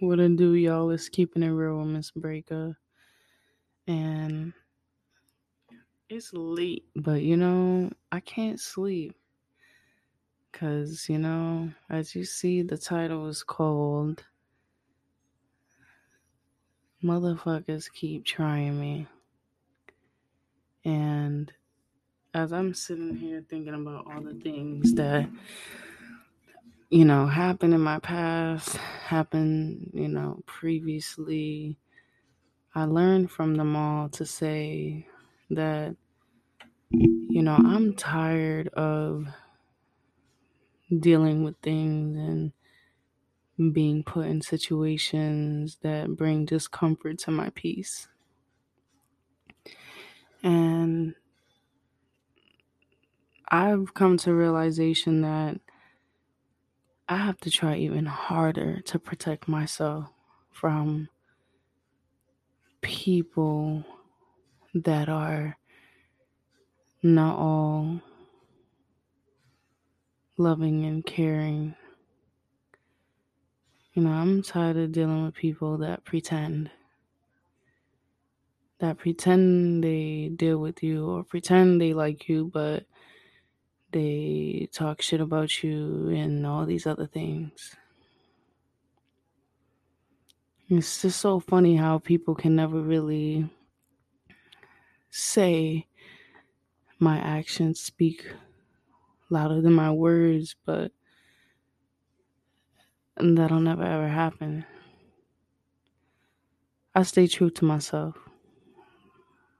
What I do, y'all, is keeping it real with Miss Breaker. And it's late, but you know, I can't sleep. Because, you know, as you see, the title is called Motherfuckers Keep Trying Me. And as I'm sitting here thinking about all the things that you know, happened in my past, happened, you know, previously. I learned from them all to say that, you know, I'm tired of dealing with things and being put in situations that bring discomfort to my peace. And I've come to realization that I have to try even harder to protect myself from people that are not all loving and caring. You know, I'm tired of dealing with people that pretend. That pretend they deal with you or pretend they like you, but they talk shit about you and all these other things. It's just so funny how people can never really say my actions speak louder than my words, but that'll never ever happen. I stay true to myself.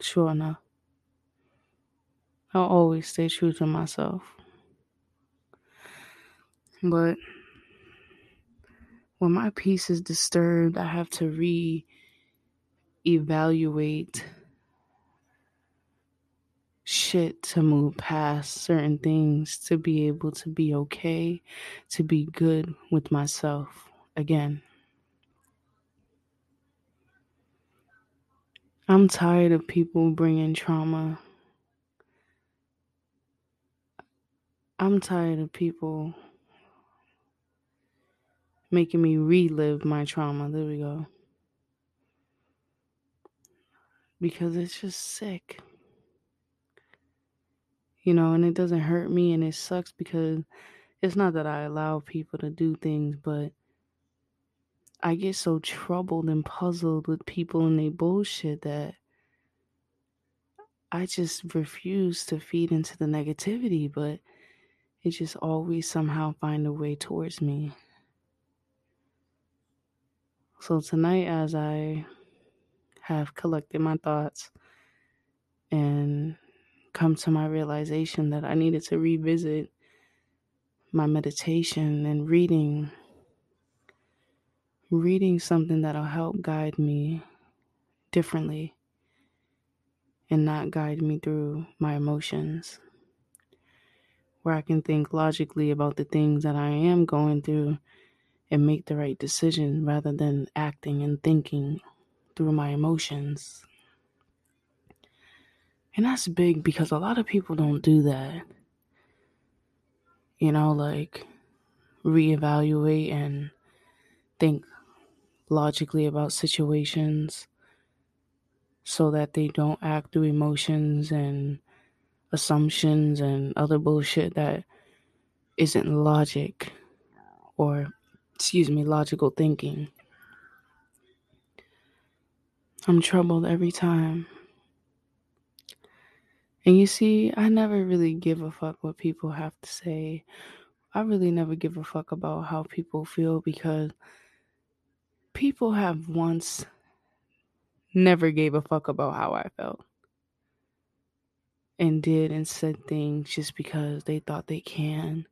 Sure enough. I'll always stay true to myself. But when my peace is disturbed, I have to re evaluate shit to move past certain things to be able to be okay, to be good with myself again. I'm tired of people bringing trauma I'm tired of people making me relive my trauma. There we go. Because it's just sick. You know, and it doesn't hurt me and it sucks because it's not that I allow people to do things, but I get so troubled and puzzled with people and they bullshit that I just refuse to feed into the negativity, but just always somehow find a way towards me. So tonight as I have collected my thoughts and come to my realization that I needed to revisit my meditation and reading reading something that'll help guide me differently and not guide me through my emotions where I can think logically about the things that I am going through and make the right decision rather than acting and thinking through my emotions. And that's big because a lot of people don't do that. You know, like reevaluate and think logically about situations so that they don't act through emotions and assumptions and other bullshit that isn't logic or, excuse me, logical thinking. I'm troubled every time. And you see, I never really give a fuck what people have to say. I really never give a fuck about how people feel because people have once never gave a fuck about how I felt and did and said things just because they thought they can.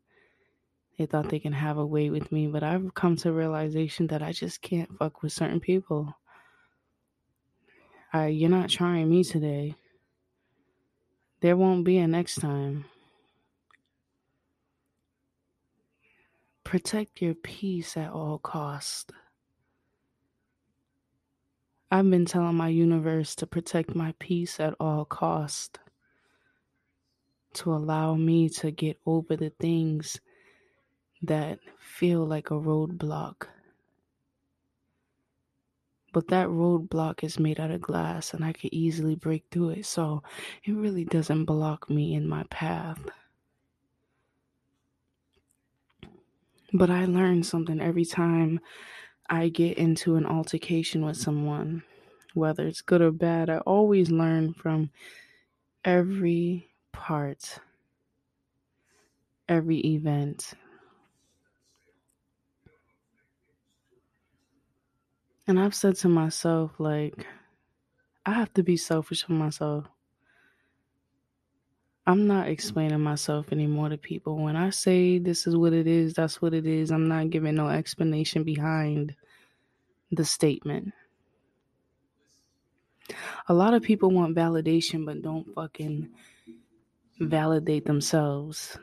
They thought they can have a way with me, but I've come to realization that I just can't fuck with certain people. I, you're not trying me today. There won't be a next time. Protect your peace at all cost. I've been telling my universe to protect my peace at all cost to allow me to get over the things that feel like a roadblock. But that roadblock is made out of glass and I could easily break through it. So it really doesn't block me in my path. But I learn something every time I get into an altercation with someone, whether it's good or bad. I always learn from every part, every event. And I've said to myself, like, I have to be selfish for myself. I'm not explaining myself anymore to people. When I say this is what it is, that's what it is. I'm not giving no explanation behind the statement. A lot of people want validation but don't fucking validate themselves.